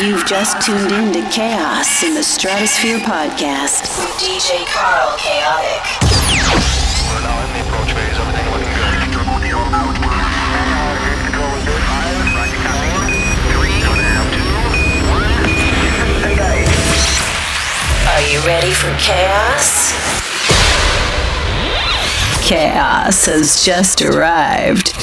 You've just tuned in to Chaos in the Stratosphere podcast with DJ Carl Chaotic. We're now in the approach phase. Everything looking good. Are you ready for chaos? Chaos has just arrived.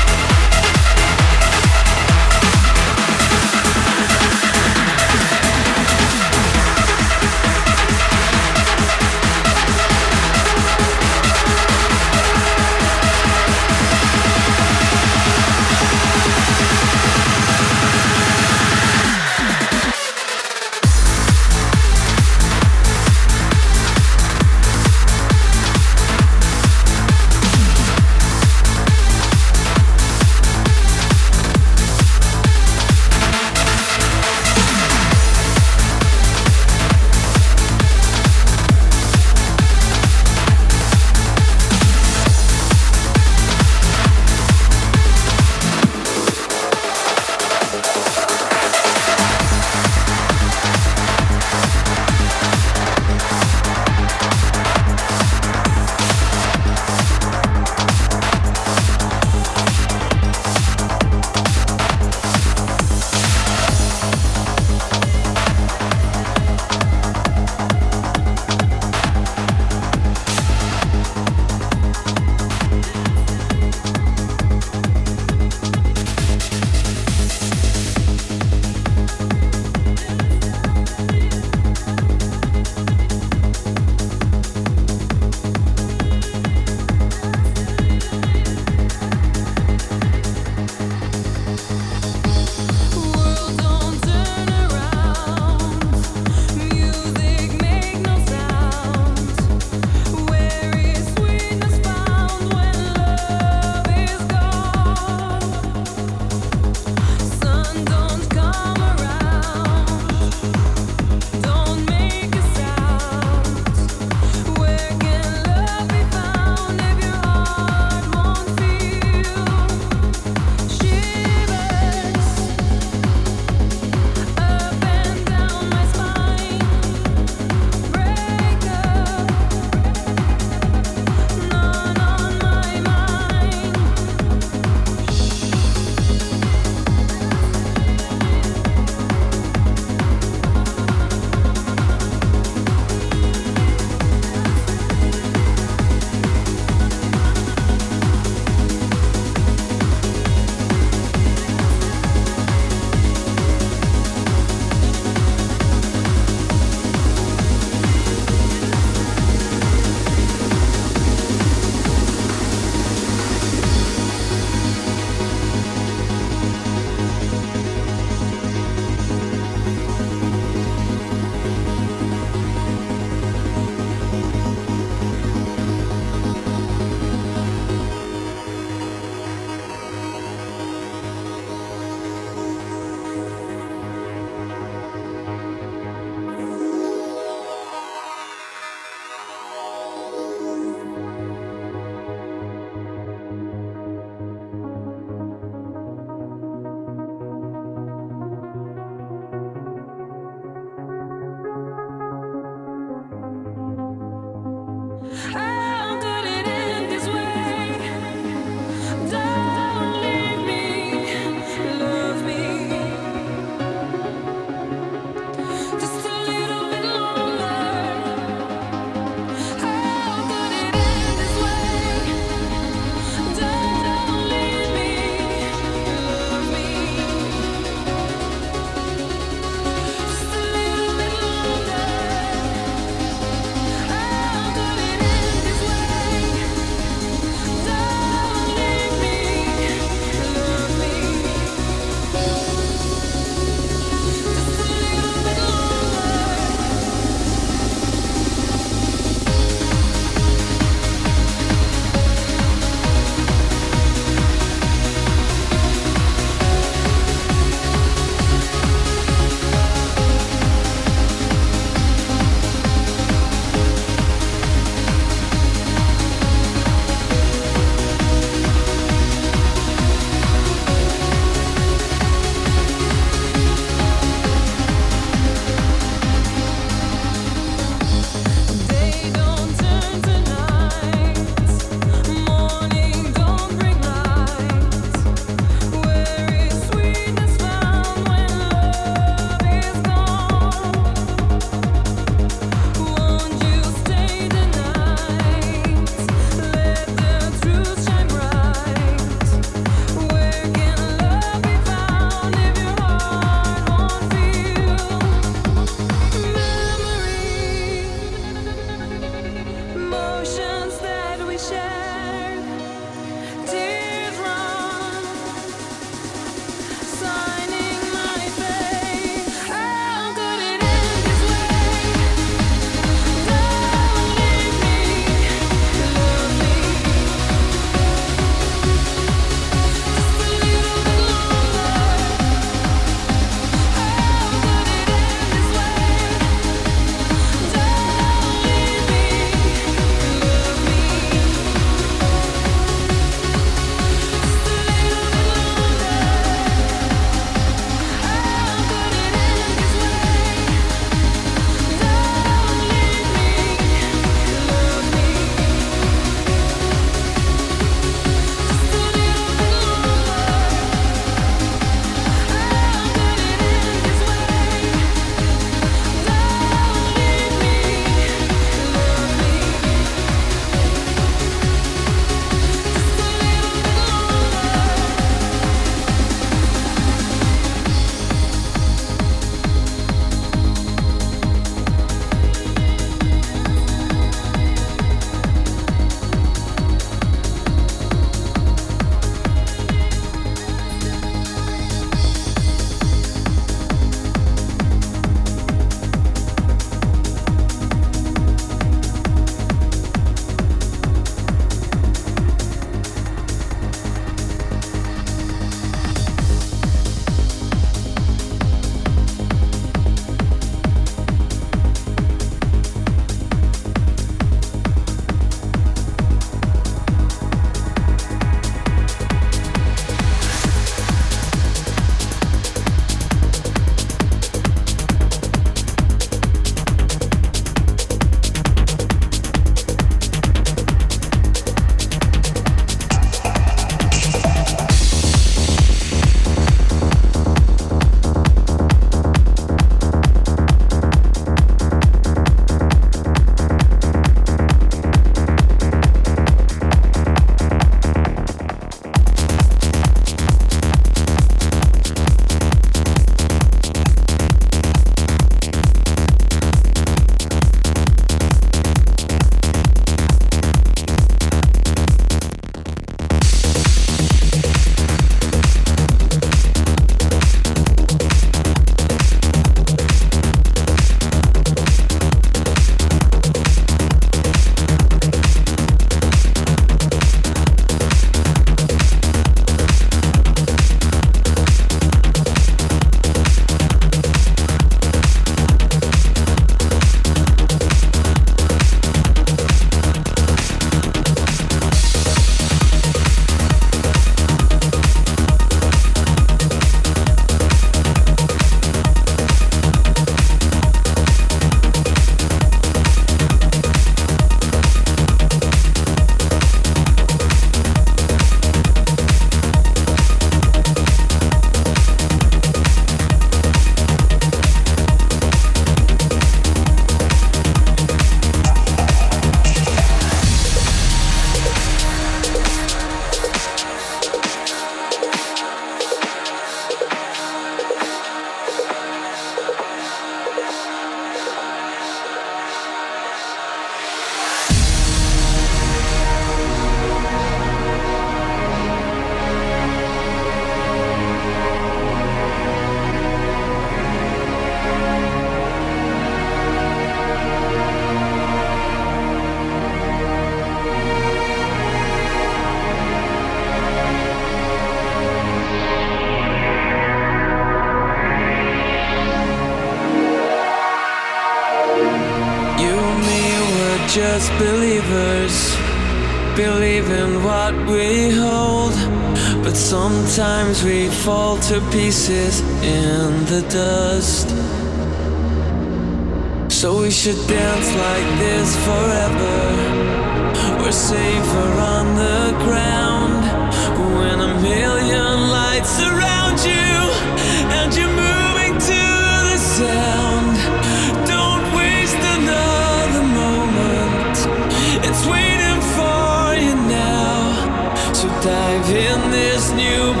New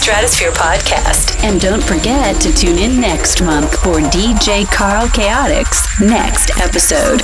Stratosphere podcast. And don't forget to tune in next month for DJ Carl Chaotix next episode.